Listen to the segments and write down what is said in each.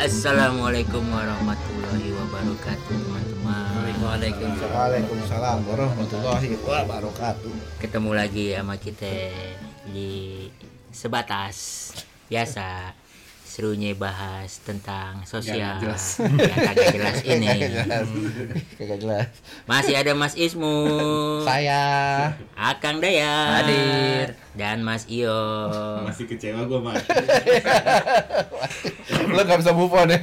Assalamualaikum warahmatullahi wabarakatuh teman-teman Waalaikumsalam. Waalaikumsalam warahmatullahi wabarakatuh. Ketemu lagi sama kita di sebatas biasa serunya bahas tentang sosial Nggak jelas. yang kagak jelas ini Jelas. Kagak jelas. masih ada Mas Ismu Saya Akang Daya Hadir. dan Mas Iyo Masih kecewa gue mah. lo gak bisa move on ya.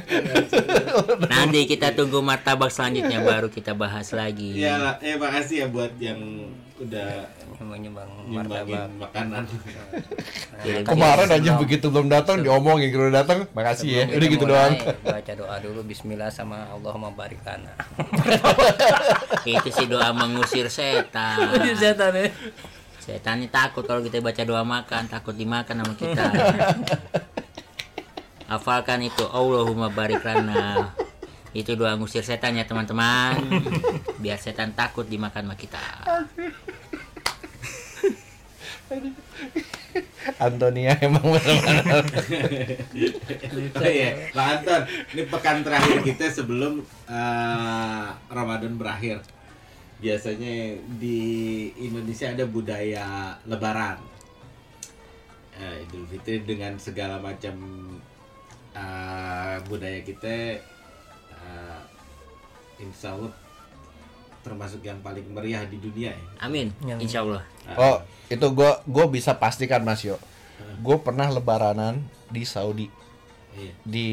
nanti kita tunggu martabak selanjutnya baru kita bahas lagi Iya lah, eh makasih ya buat yang udah nyumbangin martabak makanan. Kirim- Kemarin aja begitu belum datang diomongin kalau datang makasih ya. Udah gitu doang. baca doa dulu Bismillah sama Allahumma barik lana itu sih doa mengusir setan setan ya Setannya takut kalau kita baca doa makan, takut dimakan sama kita. Hafalkan itu Allahumma barik lana. Itu doa ngusir setan ya teman-teman. Biar setan takut dimakan sama kita. Antonia emang benar-benar. oh iya, Bang Anton, ini pekan terakhir kita sebelum eh, Ramadan berakhir. Biasanya di Indonesia ada budaya Lebaran. Eh, Idul Fitri dengan segala macam eh, budaya kita, eh, Insya Allah termasuk yang paling meriah di dunia ya. Amin. Insya Allah. Oh, itu gua gua bisa pastikan Mas Yo. Gue pernah lebaranan di Saudi Iya. di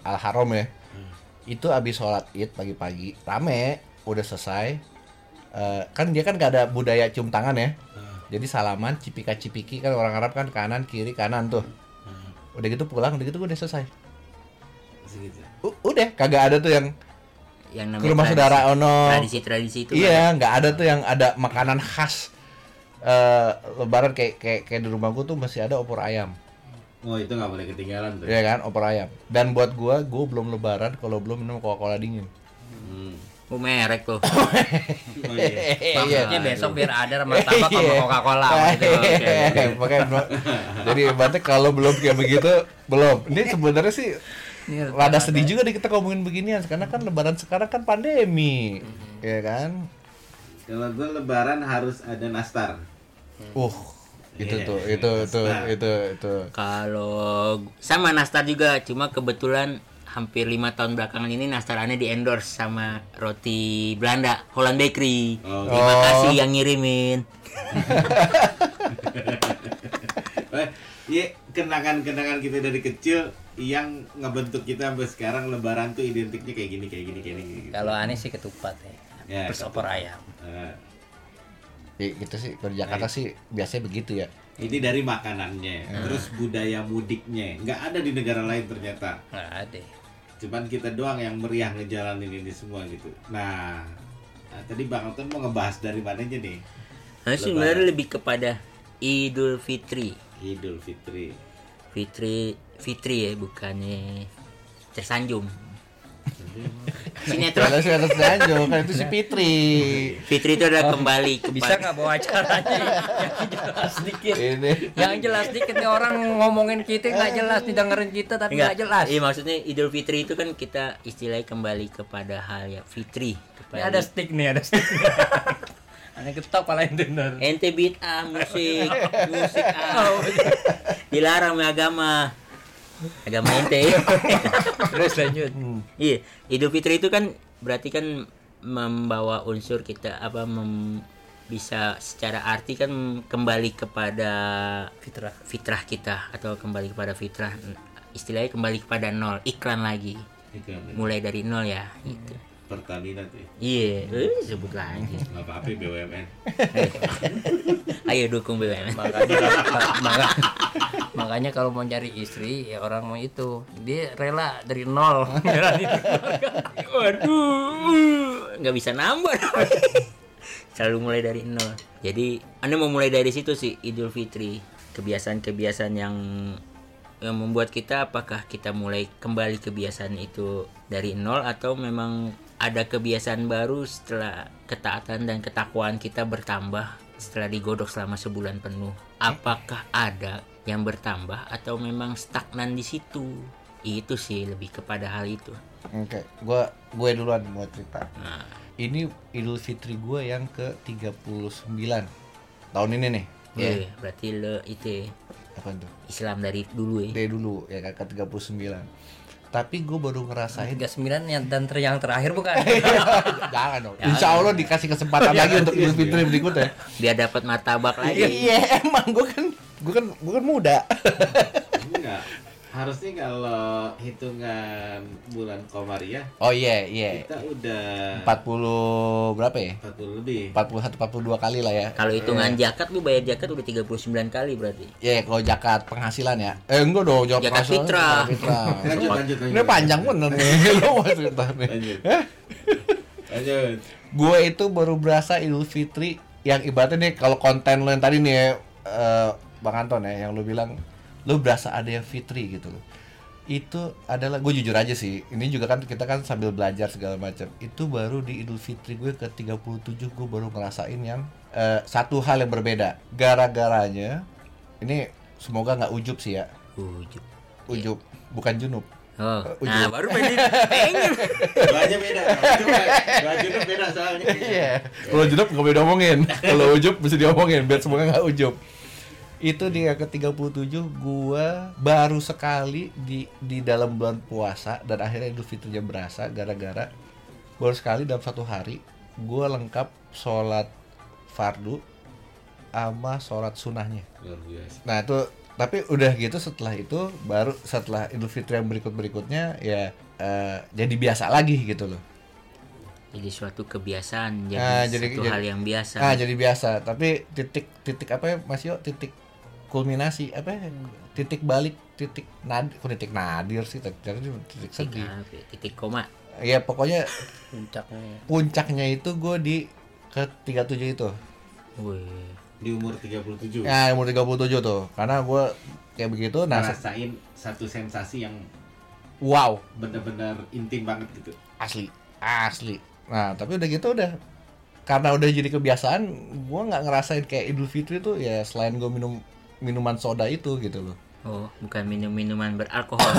Al Haram ya. Itu abis sholat id pagi-pagi rame udah selesai. Eh, kan dia kan gak ada budaya cium tangan ya. Jadi salaman cipika cipiki kan orang Arab kan kanan kiri kanan tuh. Udah gitu pulang udah gitu udah selesai. Segitu. U- udah kagak ada tuh yang Yang ke rumah saudara ono. Tradisi-tradisi itu. Iya, nggak ada tuh yang ada makanan khas eh lebaran kayak kayak kayak di rumahku tuh masih ada opor ayam. Oh itu nggak boleh ketinggalan tuh. Iya kan, opor ayam. Dan buat gua, gua belum lebaran kalau belum minum Coca-Cola dingin. Hmm. Oh, merek tuh. Oh, iya. maksudnya besok biar ada martabak sama Iya. Coca-Cola gitu Makanya bro, jadi berarti kalau belum kayak begitu belum. Ini sebenarnya sih Ini rada sedih juga nih kita ngomongin beginian karena kan lebaran sekarang kan pandemi. Iya kan? Kalau gue lebaran harus ada nastar. Uh, itu Iya, tuh, itu itu nastar. itu itu. Kalau sama Nastar juga, cuma kebetulan hampir lima tahun belakangan ini Nastarannya di endorse sama roti Belanda, Holland Bakery. Oh. Terima Oh. kasih yang ngirimin. Iya, kenangan-kenangan kita dari kecil yang ngebentuk kita sampai sekarang lebaran tuh identiknya kayak gini, kayak gini, kayak gini. Gitu. kalau aneh sih ketupat ya Ya, terus opor ayam Eh, Ya, gitu sih kalau di Jakarta sih biasanya begitu ya. ini dari makanannya, terus budaya mudiknya, nggak ada di negara lain ternyata. nggak ada Cuman kita doang yang meriah ngejalanin ini semua gitu. Nah, nah, tadi Bang Anton mau ngebahas dari mananya nih? Nah, sebenarnya lebih kepada Idul Fitri. Idul Fitri. Fitri Fitri ya, bukannya tersanjung. Sinetron Kalau harus lanjut, kan itu si Fitri. Fitri itu adalah kembali kepada bisa nggak bawa acaranya yang jelas dikit Ini yang jelas dikit nih orang ngomongin kita nggak jelas didengerin kita tapi nggak jelas Iya maksudnya Idul Fitri itu kan kita istilahnya kembali kepada hal ya fitri. ini ada stick nih ada stick aneh ketok paling bener ente beat ah musik musik ah. Dilarang agama. Agama ente. Terus lanjut. Iya Idul Fitri itu kan berarti kan membawa unsur kita apa mem- bisa secara arti kan kembali kepada fitrah. fitrah kita atau kembali kepada fitrah. Istilahnya kembali kepada nol iklan lagi. Iklan, mulai dari nol ya gitu Pertamina tuh. ya. iya. Eh, sebut lagi. Nggak apa-apa BUMN. ayo dukung BUMN makanya maka, makanya kalau mau cari istri ya orang mau itu. Dia rela dari nol. Waduh. Nggak bisa nambah. Selalu mulai dari nol. Jadi anda mau mulai dari situ sih Idul Fitri. Kebiasaan-kebiasaan yang yang membuat kita apakah kita mulai kembali kebiasaan itu dari nol atau memang ada kebiasaan baru setelah ketaatan dan ketakwaan kita bertambah setelah digodok selama sebulan penuh. Apakah ada yang bertambah atau memang stagnan di situ? Itu sih lebih kepada hal itu. Oke, gua gue duluan mau cerita. nah. Ini Idul Fitri gue yang ke 39 tahun ini nih. Ya, wih, berarti lo itu ya, apa tuh? Islam dari dulu ya. Dari dulu ya kan, ke 39. Tapi gue baru ngerasain 39 yang dan ter yang terakhir bukan? Jangan dong. Insya Allah dikasih kesempatan lagi untuk Idul Fitri berikutnya. biar dapat martabak lagi Iya, emang gue kan gue kan gue kan muda. Harusnya kalau hitungan bulan Komariah Oh iya, iya. kita udah 40 berapa ya? 40 lebih. 41 42 kali lah ya. kalau hitungan zakat lu bayar zakat udah 39 kali berarti Ya, kalau zakat penghasilan ya. Eh enggak dong, Zakat penghasilan. fitrah. zakat fitrah. Lanjut, lanjut, lanjut. Ini panjang bener nih. Lu mau cerita nih. Lanjut. Lanjut. Gue itu baru berasa Idul Fitri yang ibaratnya nih kalau konten lo yang tadi nih ya, eh, Bang Anton ya yang lu bilang lu berasa ada yang Fitri gitu loh. Itu adalah gue jujur aja sih. Ini juga kan kita kan sambil belajar segala macam. Itu baru di Idul Fitri gue ke 37 gue baru ngerasain yang eh, satu hal yang berbeda. Gara-garanya ini semoga nggak ujub sih ya. Ujub. Ujub bukan junub. Oh, Ujub. nah baru pengen pengen. Doanya beda. Doa junub beda soalnya. Iya. Kalau junub nggak boleh diomongin. Kalau ujub bisa diomongin biar semoga nggak ujub. Itu di ke 37 gua baru sekali di di dalam bulan puasa dan akhirnya Idul Fitrinya berasa gara-gara baru sekali dalam satu hari gua lengkap sholat fardu sama sholat biasa. Nah itu tapi udah gitu setelah itu baru setelah Idul Fitri yang berikut berikutnya ya eh, jadi biasa lagi gitu loh. Jadi suatu kebiasaan, jadi, Ah, jadi- satu jadi- hal yang biasa. Ah jadi biasa, tapi titik titik apa ya Mas Yo? Titik kulminasi apa ya? Titik balik, titik nad, kok titik nadir sih, titik, titik titik, sedih. titik koma. Ya pokoknya Puncaknya. puncaknya itu gue di ke 37 itu. Wih. Di umur 37. Ya umur 37 tuh, karena gue kayak begitu. Nah, ngerasain satu sensasi yang wow, benar-benar intim banget gitu. asli, asli. Nah tapi udah gitu udah karena udah jadi kebiasaan, gue nggak ngerasain kayak Idul Fitri tuh ya selain gue minum minuman soda itu gitu loh. Oh, bukan minum-minuman beralkohol.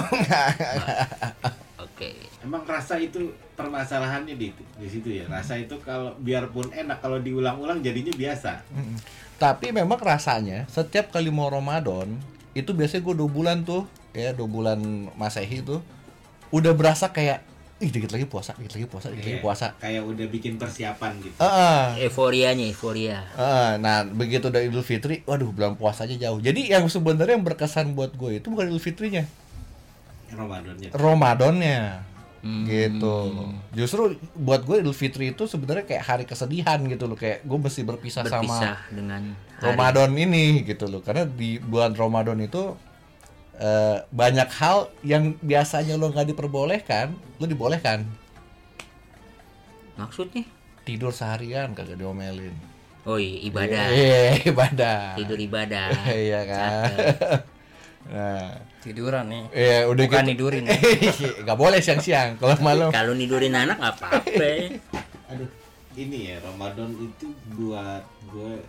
Ah, Oke. Emang rasa itu permasalahannya di di situ ya. Rasa itu kalau biarpun enak kalau diulang-ulang jadinya biasa. Mm-mm. Tapi memang rasanya setiap kali mau Ramadan itu biasanya gue dua bulan tuh ya dua bulan masehi tuh udah berasa kayak ih dikit lagi puasa dikit lagi puasa dikit lagi Iya, puasa. Kayak udah bikin persiapan gitu. Heeh. Euforianya, euforia. Heeh. nah begitu udah Idul Fitri, waduh bulan puasanya jauh. Jadi yang sebenarnya yang berkesan buat gue itu bukan Idul Fitrinya, Ramadannya. Ramadannya. Hmm. Gitu. Justru buat gue Idul Fitri itu sebenarnya kayak hari kesedihan gitu loh, kayak gue mesti berpisah, sama Berpisah dengan hari. Ramadan ini gitu loh karena di bulan Ramadan itu eh, banyak hal yang biasanya lo nggak diperbolehkan lo dibolehkan Maksudnya? tidur seharian kagak diomelin Oh iya, ibadah. iya ibadah Tidur ibadah. iya kan nah Tiduran nih. iya udah Bukan gitu nidurin. nggak boleh siang-siang kalau malam Kalau nidurin anak nggak apa-apa. Aduh, ini ya Ramadan itu buat gue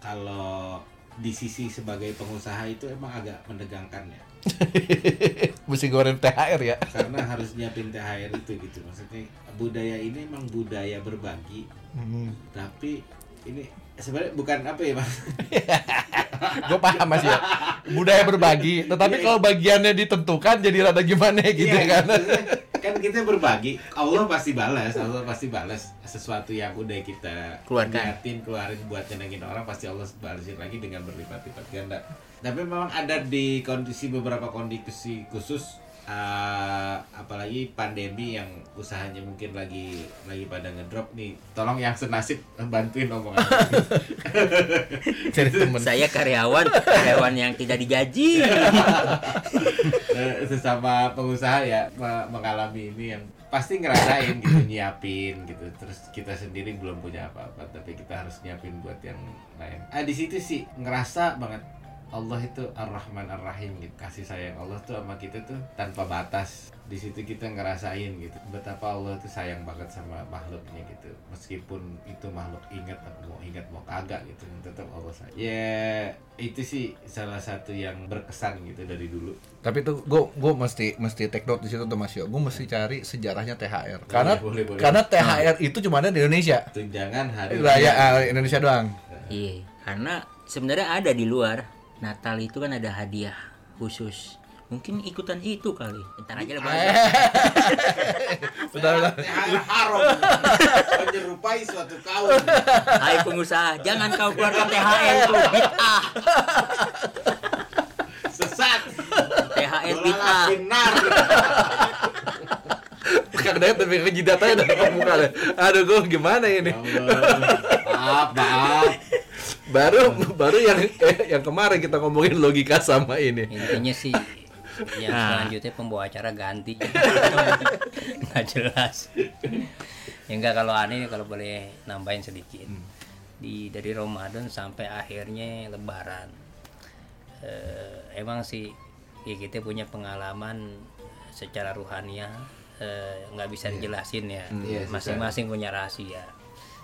kalau di sisi sebagai pengusaha itu emang agak menegangkan ya. mesti goreng THR ya Karena harus nyiapin THR itu gitu. Maksudnya budaya ini emang budaya berbagi, Hmm. tapi ini sebenarnya bukan apa ya mas? gue paham mas ya budaya berbagi tetapi kalau bagiannya ditentukan jadi rada gimana gitu Iya, kan kan kita berbagi, Allah pasti balas, Allah pasti balas sesuatu yang udah kita Keluarkan. niatin, keluarin buat nyenengin orang pasti Allah balasin lagi dengan berlipat-lipat ganda. Tapi memang ada di kondisi beberapa kondisi khusus eh, apalagi pandemi yang usahanya mungkin lagi lagi pada ngedrop nih. Tolong yang senasib bantuin omongan. Saya karyawan, karyawan yang tidak digaji. Eh, sesama pengusaha ya me- mengalami ini yang pasti ngerasain gitu nyiapin gitu terus kita sendiri belum punya apa-apa tapi kita harus nyiapin buat yang lain ah di situ sih ngerasa banget Allah itu Ar-Rahman Ar-Rahim gitu. Kasih sayang Allah tuh sama kita tuh tanpa batas. Di situ kita ngerasain gitu betapa Allah tuh sayang banget sama makhluknya gitu. Meskipun itu makhluk ingat mau ingat mau kagak gitu, tetap Allah sayang. Ya itu sih salah satu yang berkesan gitu dari dulu. Tapi tuh gue gue mesti mesti take note di situ tuh Mas Yo. Gue mesti cari sejarahnya THR. Karena boleh, boleh. karena THR itu cuma ada di Indonesia. Tunjangan hari Raya ah, Indonesia doang. Iya, karena sebenarnya ada di luar. Natal itu kan ada hadiah khusus. Mungkin ikutan itu kali. Ntar aja lah bahas. Bentar, bentar. THR haram menyerupai suatu kaum. Hai pengusaha, jangan kau keluarkan THR itu bid'ah. Sesat. THR bid'ah. benar. Kadang tapi kejidatnya dari muka deh. Aduh gue gimana ini? Ya. Maaf, maaf. Baru baru yang eh, yang kemarin kita ngomongin logika sama ini. intinya sih yang Nah. selanjutnya pembawa acara ganti. Nggak jelas. Ya enggak kalau aneh kalau boleh nambahin sedikit. Di dari Ramadan sampai akhirnya Lebaran. Eh, emang sih ya kita punya pengalaman secara ruhaniah eh, nggak bisa dijelasin ya. Iya, susah. masing-masing punya rahasia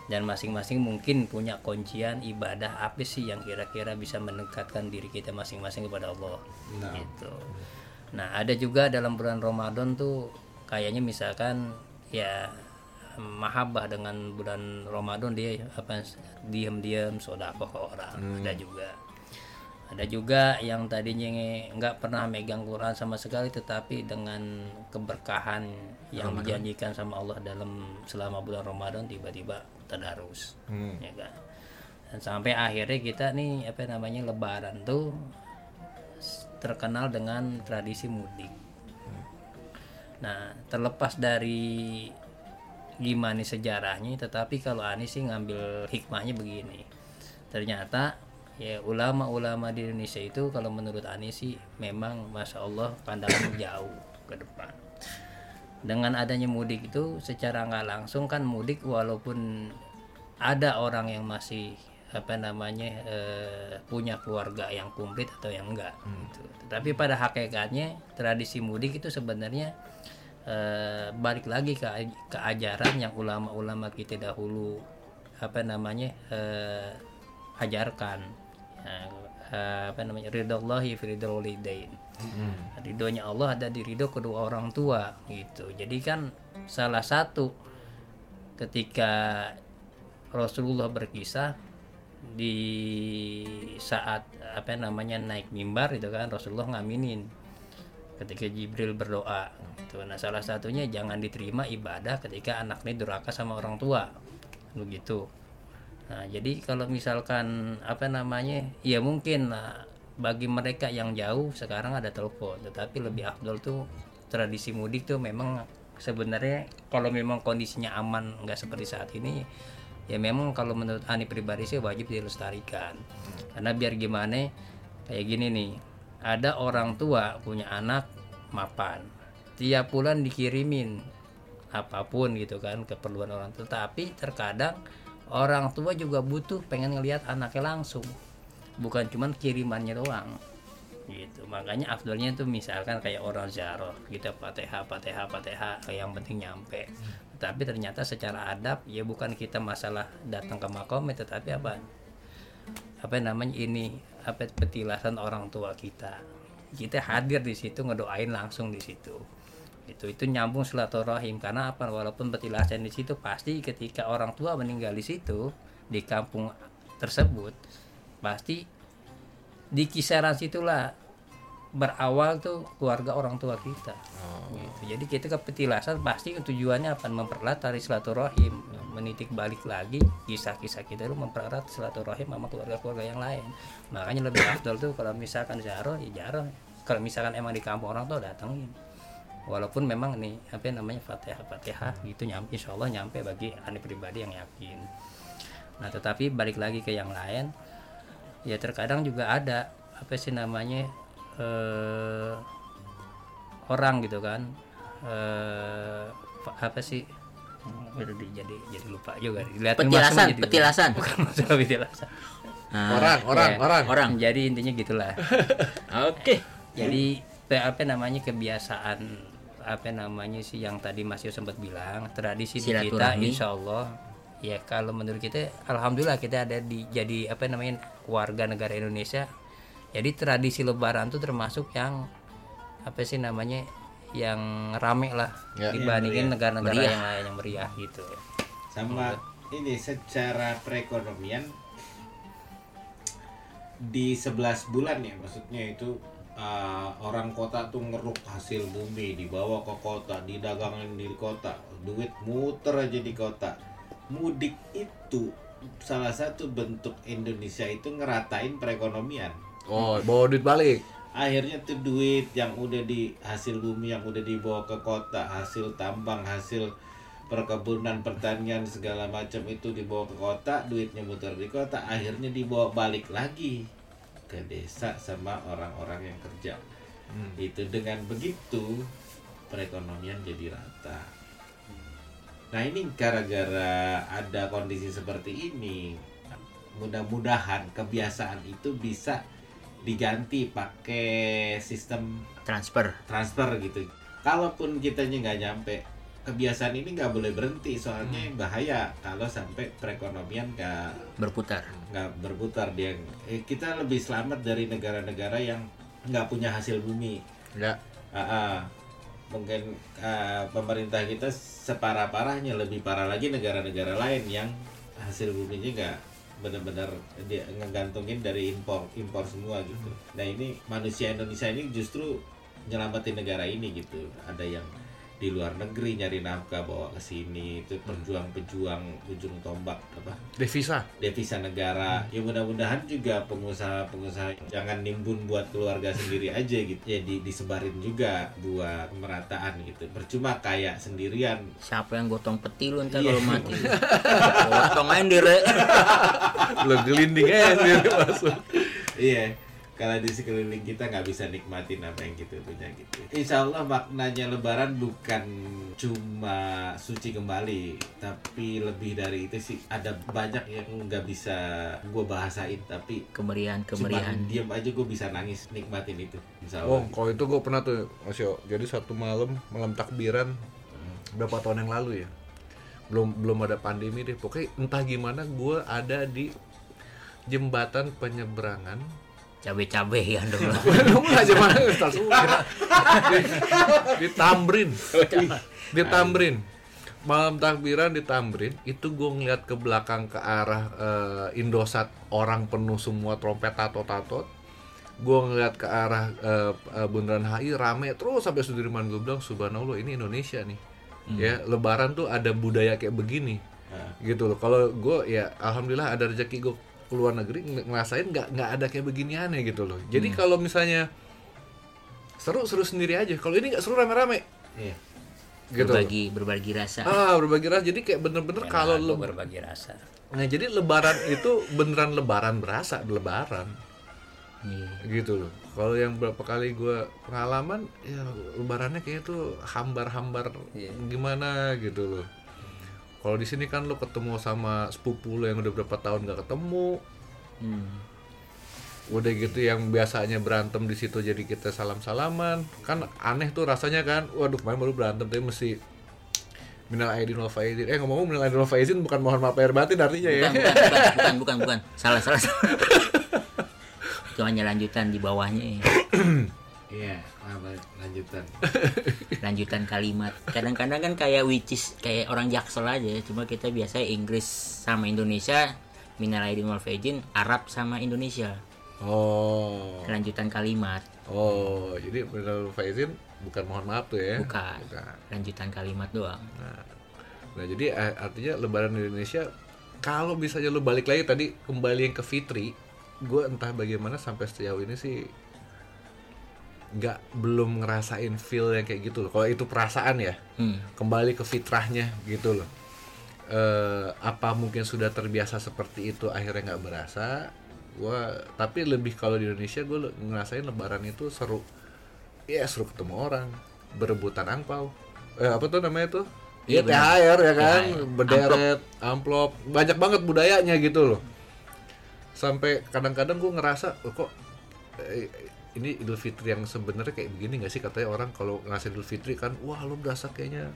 dan masing-masing mungkin punya kuncian ibadah apa sih yang kira-kira bisa mendekatkan diri kita masing-masing kepada Allah. Nah. gitu. Nah ada juga dalam bulan Ramadan tuh kayaknya misalkan ya mahabbah dengan bulan Ramadan dia apa diam-diam sodakoh ke orang. Ada juga ada juga yang tadinya nggak pernah megang Quran sama sekali tetapi dengan keberkahan yang dijanjikan sama Allah dalam selama bulan Ramadan tiba-tiba tadarus ya kan? Dan sampai akhirnya kita nih apa namanya lebaran tuh terkenal dengan tradisi mudik. Nah terlepas dari gimana sejarahnya tetapi kalau Ani sih ngambil hikmahnya begini. Ternyata ya ulama-ulama di Indonesia itu kalau menurut Ani sih memang masya Allah pandangan jauh ke depan. Dengan adanya mudik itu secara nggak langsung kan mudik walaupun ada orang yang masih apa namanya eh, punya keluarga yang komplit atau yang enggak gitu. tetapi pada hakikatnya tradisi mudik itu sebenarnya eh, balik lagi ke ke ajaran yang ulama-ulama kita dahulu apa namanya eh, ajarkan Ya, eh, apa namanya ridallahi fi ridal walidain. Ridhonya Allah ada di ridho kedua orang tua gitu. Jadi kan salah satu ketika Rasulullah berkisah di saat apa namanya naik mimbar itu kan Rasulullah ngaminin ketika Jibril berdoa gitu. nah salah satunya jangan diterima ibadah ketika anaknya durhaka sama orang tua begitu nah jadi kalau misalkan apa namanya ya mungkin lah bagi mereka yang jauh sekarang ada telepon. Tetapi lebih afdol tuh tradisi mudik tuh memang sebenarnya kalau memang kondisinya aman nggak seperti saat ini ya memang kalau menurut Ani pribadi sih wajib dilestarikan. Karena biar gimana kayak gini nih ada orang tua punya anak mapan tiap bulan dikirimin apa pun gitu kan keperluan orang tua. Tapi terkadang orang tua juga butuh pengen ngelihat anaknya langsung. Bukan cuman kirimannya doang. Gitu. Makanya afdolnya itu misalkan kayak orang ziarah kita fatihah fatihah fatihah yang penting nyampe. Tapi ternyata secara adab ya bukan kita masalah datang ke makom tetapi apa? Apa namanya ini apa petilasan orang tua kita. Kita hadir di situ ngedoain langsung di situ itu itu nyambung silaturahim. Karena apa? Walaupun petilasan di situ pasti ketika orang tua meninggal di situ di kampung tersebut pasti di kisaran situlah berawal tuh keluarga orang tua kita. Gitu. jadi kita ke petilasan pasti tujuannya apa? Mempererat tali silaturahim. Menitik balik lagi kisah-kisah kita itu mempererat silaturahim sama keluarga-keluarga yang lain. Makanya lebih afdol tuh kalau misalkan jaro ya jaro kalau misalkan emang di kampung orang tuh datangin walaupun memang nih apa namanya fatihah fatihah gitu nyampe insya Allah nyampe bagi ane pribadi yang yakin nah tetapi balik lagi ke yang lain ya terkadang juga ada apa sih namanya eh, orang gitu kan eh, apa sih jadi jadi lupa juga Dilihatin Petilasan, jadi lupa. petilasan. bukan masalah petilasan Nah, orang, orang, Ya, orang. orang. Jadi intinya gitulah. Oke. Jadi pe- apa namanya kebiasaan apa namanya sih yang tadi Mas Yo sempat bilang tradisi di kita. Insya Allah ya kalau menurut kita Alhamdulillah kita ada di jadi apa namanya warga negara Indonesia jadi tradisi Lebaran tuh termasuk yang apa sih namanya yang rame lah Ya. dibandingin negara-negara Meriah. yang lain yang meriah gitu sama ini secara perekonomian di 11 bulan ya maksudnya itu uh, orang kota tuh ngeruk hasil bumi dibawa ke kota didagangin di kota duit muter aja di kota. Mudik itu salah satu bentuk Indonesia itu ngeratain perekonomian. Oh, bawa duit balik. akhirnya tuh duit yang udah di hasil bumi yang udah dibawa ke kota hasil tambang hasil perkebunan pertanian segala macam itu dibawa ke kota duitnya muter di kota akhirnya dibawa balik lagi ke desa sama orang-orang yang kerja itu dengan begitu perekonomian jadi rata nah ini gara-gara ada kondisi seperti ini mudah-mudahan kebiasaan itu bisa diganti pakai sistem Transfer. transfer gitu. Kalaupun kitanya nggak nyampe, kebiasaan ini nggak boleh berhenti soalnya bahaya kalau sampai perekonomian nggak Berputar. nggak berputar dia. Eh, kita lebih selamat dari negara-negara yang nggak punya hasil bumi. Ya. Ah, ah. mungkin ah, pemerintah kita separah-parahnya lebih parah lagi negara-negara lain yang hasil buminya nggak benar-benar dia ngegantungin dari impor impor semua gitu. Nah ini manusia Indonesia ini justru nyelamatin negara ini gitu. Ada yang di luar negeri nyari nafkah bawa ke sini itu perjuang-pejuang ujung tombak apa Devisa. devisa negara ya mudah-mudahan juga pengusaha-pengusaha jangan nimbun buat keluarga sendiri aja gitu ya di- disebarin juga buat pemerataan gitu percuma kayak sendirian Siapa yang gotong peti lu ntar Iya. kalau mati? Gotong aja dire. Lo gelinding aja sendiri masuk. iya kalau di sekeliling kita nggak bisa nikmatin apa yang kita punya gitu Insya Allah maknanya lebaran bukan cuma suci kembali tapi lebih dari itu sih ada banyak yang nggak bisa gue bahasain tapi Kemeriahan, cuma kemeriahan. diam aja gue bisa nangis nikmatin itu Insya Oh, Allah kalau itu gue pernah tuh, Mas Yo. Jadi satu malam, malam takbiran, berapa tahun yang lalu ya. Belum belum ada pandemi deh. Pokoknya entah gimana gue ada di jembatan penyeberangan. Cabe-cabe ya dong. Lu aja mana Ustaz? di, di Tamrin. Di Tamrin. Malam takbiran di Tamrin itu gue ngeliat ke belakang ke arah eh, Indosat orang penuh semua trompet tato-tato gue ngeliat ke arah eh, eh, Bundaran HI rame terus sampai Sudirman gue bilang subhanallah ini Indonesia nih ya Lebaran tuh ada budaya kayak begini gitu loh kalau gue ya alhamdulillah ada rezeki gue keluar negeri ng- ngerasain nggak nggak ada kayak beginiannya gitu loh jadi kalau misalnya seru seru sendiri aja kalau ini nggak seru rame-rame Iya. gitu loh. berbagi berbagi rasa. ah berbagi rasa jadi kayak bener-bener kalau le- berbagi rasa nah jadi Lebaran itu beneran Lebaran berasa Lebaran Iya. gitu loh kalau yang berapa kali gue pengalaman ya lebarannya kayaknya tuh hambar-hambar Iya. gimana gitu loh kalau di sini kan lo ketemu sama sepupu lo yang udah berapa tahun gak ketemu Hmm. udah gitu yang biasanya berantem di situ jadi kita salam salaman kan aneh tuh rasanya kan waduh kemarin baru berantem tapi mesti minal aidin wal faizin eh ngomong minal aidin wal faizin bukan mohon maaf lahir batin artinya ya Bukan, bukan, bukan, bukan, bukan, bukan. Salah, salah, salah. Hanya lanjutan di bawahnya. ya. Iya, apa lanjutan. Lanjutan kalimat. Kadang-kadang kan kayak which is kayak orang jaksel aja. Cuma kita biasa Inggris sama Indonesia, minal aidin wal faizin, Arab sama Indonesia. oh Lanjutan kalimat. oh jadi minal faizin bukan mohon maaf tuh ya Bukan. Lanjutan kalimat doang. Nah, jadi eh, artinya Lebaran di Indonesia kalau misalnya lu balik lagi tadi kembali yang ke Fitri, gue entah bagaimana sampai sejauh ini sih nggak belum ngerasain feel yang kayak gitu loh. Kalau itu perasaan ya, Hmm. kembali ke fitrahnya gitu loh. Eh, apa mungkin sudah terbiasa seperti itu akhirnya nggak berasa? Gua tapi lebih kalau di Indonesia gue ngerasain Lebaran itu seru. Ya seru ketemu orang, berebutan angpau. Eh apa tuh namanya tuh? Iya Iya, benar. THR ya kan, THR. berderet, amplop. banyak banget budayanya gitu loh. sampai kadang-kadang gue ngerasa "Oh, kok eh, ini Idul Fitri yang sebenarnya kayak begini nggak sih? Katanya orang kalau ngasih Idul Fitri kan wah lu berasa kayaknya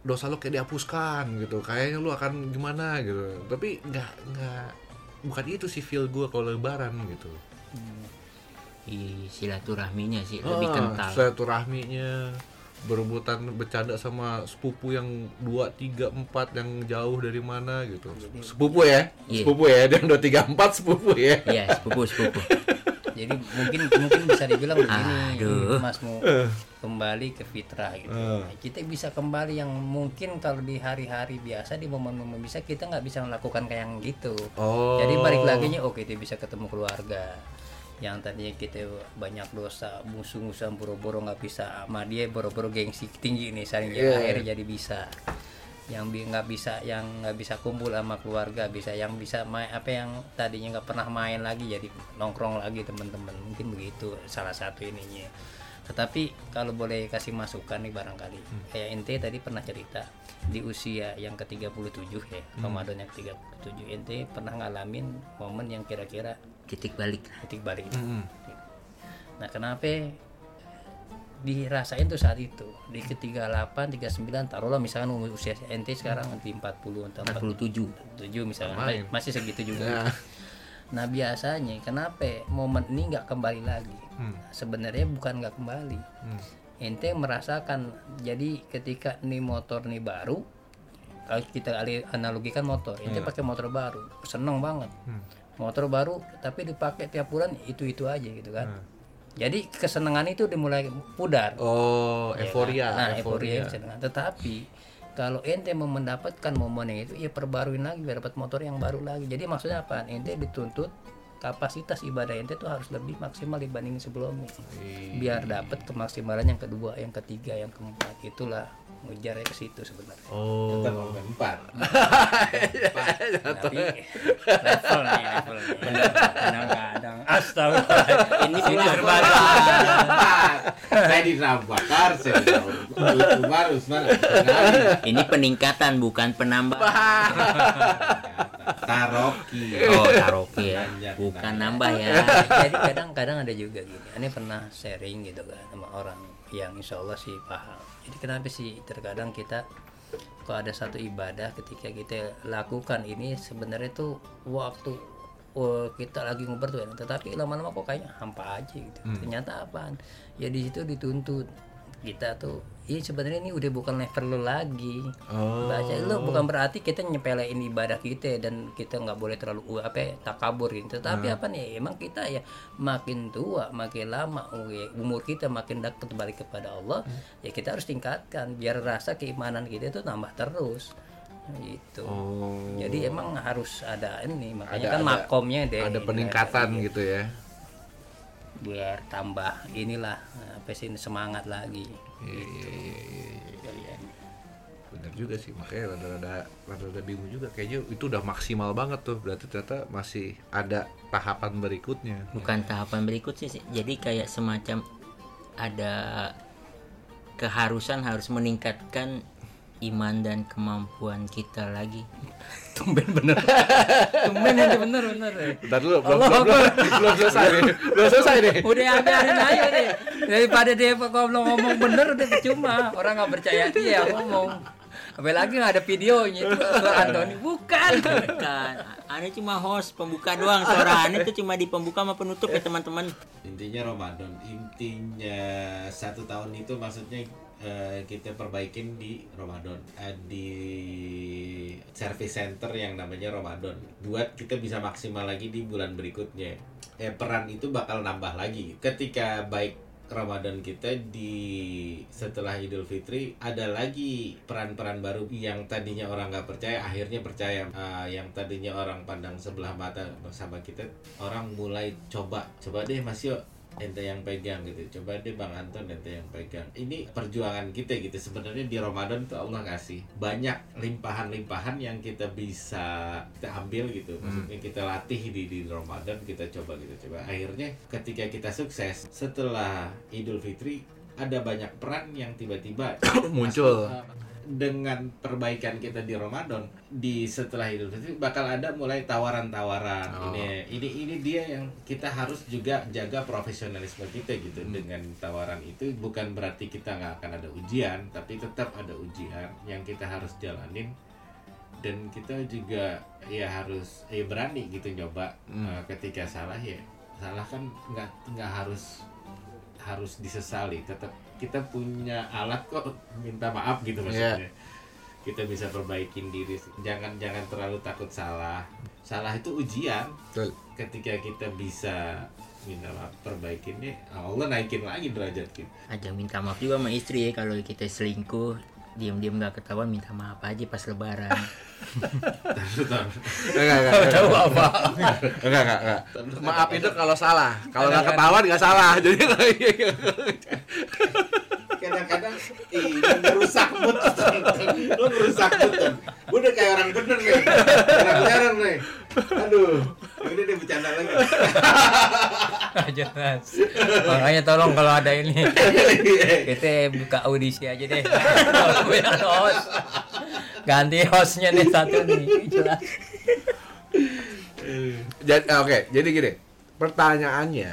dosa lo kayak dihapuskan gitu. Kayaknya lu akan gimana gitu. Tapi nggak nggak bukan itu sih feel gue kalau lebaran gitu. Ih, silaturahminya sih lebih Ah, kental. silaturahminya berebutan bercanda sama sepupu yang dua tiga empat yang jauh dari mana gitu. Sepupu ya? Iya. sepupu ya? Yang dua tiga empat sepupu ya? Iya sepupu sepupu jadi mungkin mungkin bisa dibilang begini Aduh. Mas mau kembali ke fitrah gitu Eh. kita bisa kembali yang mungkin kalau di hari-hari biasa di momen-momen bisa kita nggak bisa melakukan kayak yang gitu oh jadi balik lagi nya oh kita bisa ketemu keluarga yang tadinya kita banyak dosa musuh-musuhan boro-boro nggak bisa sama dia boro-boro gengsi tinggi nih saling Iya. akhirnya jadi bisa yang bi- nggak bisa yang nggak bisa kumpul sama keluarga bisa yang bisa main apa yang tadinya nggak pernah main lagi jadi nongkrong lagi teman-teman mungkin begitu salah satu ininya. Tetapi kalau boleh kasih masukan nih barangkali kayak ente tadi pernah cerita di usia yang ke-37 ya Ramadan yang ke-37 ente pernah ngalamin momen yang kira-kira titik balik. titik balik. Mm-mm. nah kenapa dirasain tuh saat itu. Di ke-38 39 taruhlah misalkan usia ente sekarang di 40 atau 47 47 misalkan Lumayan. masih segitu juga. Nah. nah biasanya kenapa momen ini nggak kembali lagi? Hmm. sebenarnya bukan nggak kembali. Hmm. ente merasakan jadi ketika nih motor nih baru kalau kita analogikan motor ente pakai motor baru seneng banget. Motor baru tapi dipakai tiap bulan itu itu aja gitu kan jadi kesenangan itu dimulai pudar oh Ya euforia kan? nah euforia kesenangan. tetapi kalau ente mau mendapatkan momen yang itu ya perbaruin lagi biar dapat motor yang baru lagi jadi maksudnya apa ente dituntut kapasitas ibadah ente tuh harus lebih maksimal dibanding sebelumnya. Biar dapat kemaksimalan yang kedua yang ketiga yang keempat. Itulah ngejarnya ke situ sebenarnya. Oh. Tetap sampai empat. tapi level nih level kadang-kadang astaga. Ini Empat. Saya di Bakar, saya di Umar, Usman, Usman, ini peningkatan bukan penambahan Taroki. oh karaoke ya. Bukan nambah ya. Jadi kadang-kadang ada juga gini. Ini pernah sharing gitu kan sama orang yang insya Allah sih paham. Jadi kenapa sih terkadang kita kok ada satu ibadah ketika kita lakukan ini sebenarnya tuh waktu oh, kita lagi nguber tuh ya, tetapi lama-lama kok kayaknya hampa aja gitu. Ternyata apaan? Ya di situ dituntut kita tuh ini sebenarnya ini udah bukan level lo lagi. Oh. baca lo bukan berarti kita nyepelein ibadah kita dan kita nggak boleh terlalu uh, apa ya, takabur gitu. Tapi apa nih emang kita ya makin tua makin lama oh, ya, umur kita makin dekat balik kepada Allah ya kita harus tingkatkan biar rasa keimanan kita itu tambah terus. Gitu. Oh. Jadi emang harus ada ini makanya Ada- kan ada- makomnya deh. ada peningkatan gitu ya biar tambah inilah apa sih semangat lagi. Iya, iya, iya, iya, iya. bener juga sih makanya rada-rada rada-rada bingung juga. Kayaknya itu udah maksimal banget tuh. Berarti ternyata masih ada tahapan berikutnya. Bukan tahapan berikut sih. Jadi kayak semacam ada keharusan harus meningkatkan iman dan kemampuan kita lagi tumben bener. Tumben ini bener bener Bentar dulu, belum, belum, belum, belum selesai nih. Belum selesai nih. Udah biarin aja deh daripada dia kalau ngomong bener udah percuma. Orang nggak percaya dia ngomong. Apalagi nggak ada videonya itu suara Antoni. Bukan. Bukan. Ane cuma host pembuka doang. Suara Ane itu cuma di pembuka sama penutup ya teman-teman. Intinya Ramadan, intinya satu tahun itu maksudnya eh, kita perbaikin di Ramadan, Eh, di service center yang namanya Ramadan. Buat kita bisa maksimal lagi di bulan berikutnya. Eh, peran itu bakal nambah lagi. Ketika baik Ramadan kita di setelah Idul Fitri ada lagi peran-peran baru yang tadinya orang nggak percaya akhirnya percaya Ah, yang tadinya orang pandang sebelah mata bersama kita orang mulai coba coba deh Mas Yo ente yang pegang gitu. Coba deh Bang Anton ente yang pegang. Ini perjuangan kita gitu. Sebenarnya di Ramadan tuh Allah ngasih banyak limpahan-limpahan yang kita bisa kita ambil gitu. Maksudnya kita latih di di Ramadan kita coba kita coba akhirnya ketika kita sukses setelah Idul Fitri ada banyak peran yang tiba-tiba Muncul. Dengan perbaikan kita di Ramadan di setelah Idul Fitri bakal ada mulai tawaran-tawaran. Oh. ini ini ini dia yang kita harus juga jaga profesionalisme kita gitu dengan tawaran itu. Bukan berarti kita nggak akan ada ujian tapi tetap ada ujian yang kita harus jalanin. Dan kita juga ya harus ya berani gitu nyoba Uh, ketika salah ya salah kan nggak nggak harus harus disesali. Tetap kita punya alat kok minta maaf gitu maksudnya. Kita bisa perbaikin diri. Jangan jangan terlalu takut salah. Salah itu ujian. Betul. ketika kita bisa minta maaf perbaikinnya Allah naikin lagi derajat kita. Ajang minta maaf juga sama istri ya kalau kita selingkuh diam-diam nggak ketahuan minta maaf aja pas lebaran. Enggak, enggak, enggak. Tahu apa? Enggak, enggak, enggak. Maaf itu kalau salah. Kalau nggak ketahuan nggak salah. Jadi kadang-kadang ih lu merusak mood lu merusak mood. Gua udah kayak orang bener nih jarang-jarang nih aduh ini dia bercanda lagi. Jelas. Makanya tolong kalau ada ini. Kita buka audisi aja deh. Kalau punya host. Ganti hostnya nih satu nih jelas. Jadi oke, jadi gini. Pertanyaannya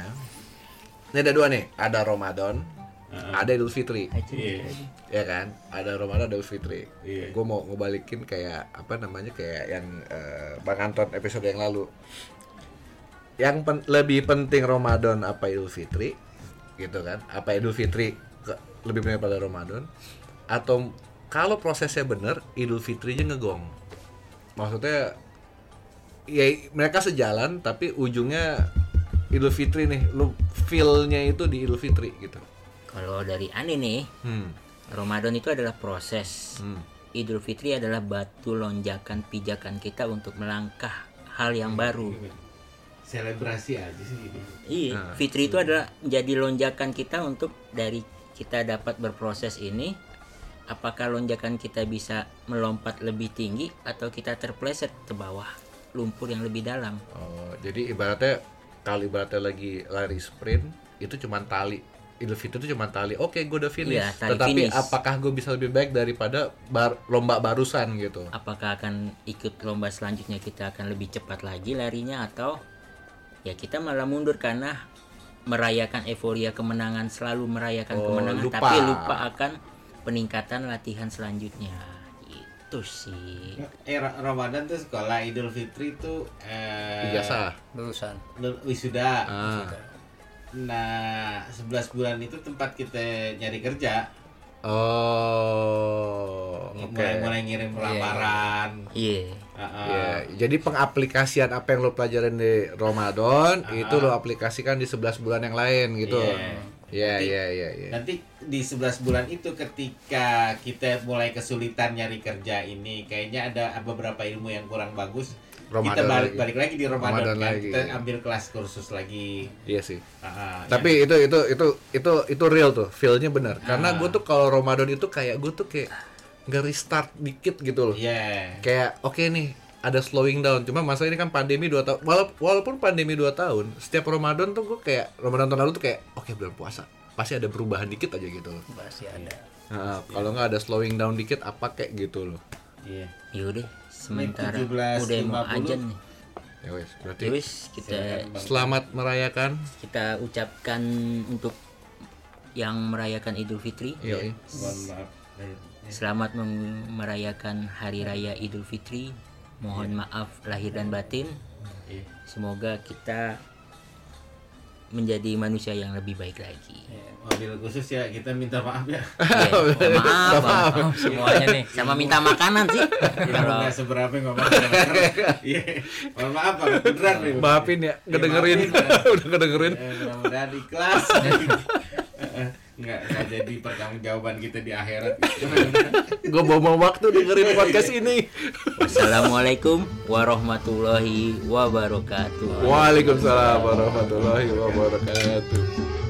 ini ada dua nih, ada Ramadan, ada Idul Fitri. Iya. ya kan? Ada Ramadan ada Idul Fitri. Iya. gue mau ngebalikin kayak apa namanya kayak yang eh, Bang Anton episode yang lalu. Yang pen- lebih penting Ramadan apa Idul Fitri gitu kan? Apa Idul Fitri ke- lebih penting pada Ramadan? Atau kalau prosesnya bener Idul Fitrinya ngegong. Maksudnya ya mereka sejalan tapi ujungnya Idul Fitri nih. Lu feel-nya itu di Idul Fitri gitu Kalau dari Ani nih, hmm. Ramadan itu adalah proses. Hmm. Idul Fitri adalah batu lonjakan pijakan kita untuk melangkah hal yang baru. selebrasi aja sih ini Iya, Nah, Fitri itu adalah jadi lonjakan kita untuk dari kita dapat berproses ini apakah lonjakan kita bisa melompat lebih tinggi atau kita terpleset ke bawah lumpur yang lebih dalam. Oh, jadi ibaratnya kalau ibaratnya lagi lari sprint itu cuma tali. Idul Fitri itu cuma tali. Oke, gue udah finish. Iya, tali Tetapi finish. apakah gue bisa lebih baik daripada bar- lomba barusan gitu? Apakah akan ikut lomba selanjutnya kita akan lebih cepat lagi larinya atau ya kita malah mundur karena merayakan euforia kemenangan selalu merayakan Oh, kemenangan lupa. tapi lupa akan peningkatan latihan selanjutnya. Itu sih. eh Ra- Ramadan tuh sekolah Idul Fitri tuh eh, Ijazah. lulusan lul- wisuda Ah. Nah 11 bulan itu tempat kita nyari kerja Oh, mulai mulai ngirim lamaran Iya. Ah, ah. Iya, jadi pengaplikasian apa yang lo pelajarin di Ramadan Ah. itu lo aplikasikan di 11 bulan yang lain gitu. Iya. Iya, iya, iya, iya. Nanti di 11 bulan itu ketika kita mulai kesulitan nyari kerja ini kayaknya ada beberapa ilmu yang kurang bagus. Kita Ramadan balik lagi. balik lagi di Ramadan, Ramadan kan. lagi. Kita ambil kelas kursus lagi. Iya sih. Ah, Tapi itu itu itu itu itu real tuh, feel-nya benar. Karena Ah. gue tuh kalau Ramadan itu kayak gue tuh kayak nggak restart dikit gitu loh. Iya. Kayak oke nih ada slowing down. Cuma masa ini kan pandemi 2 tahun. Walaupun pandemi 2 tahun, setiap Ramadan tuh gue kayak Ramadan tahun lalu tuh kayak oke bulan puasa pasti ada perubahan dikit aja gitu loh. pasti ada Nah, kalau nggak ada slowing down dikit apa kayak gitu loh. Iya. Yaudah, sementara 17.50. udah mau ajan nih. Ya berarti Ya wis, kita selamat merayakan. kita ucapkan untuk yang merayakan Idul Fitri. Iya. Maaf. Selamat merayakan Hari Raya Idul Fitri. Mohon maaf lahir dan batin. Iya. Semoga kita menjadi manusia yang lebih baik lagi. Mobil khusus ya kita minta maaf ya. Iya, mohon maaf, maaf. semuanya nih Sama minta makanan sih. Kalau Kalau nggak seberapa ngomong. Iya. Mohon maaf Pak, beneran nih. Maafin ya, ngedengerin. maafin ya. Udah ngedengerin. Eh, mudah-mudahan ikhlas. Enggak, enggak jadi pertanggungjawaban kita di akhirat. Gue bawa waktu dengerin podcast ini. Wassalamualaikum warahmatullahi wabarakatuh. Waalaikumsalam warahmatullahi wabarakatuh.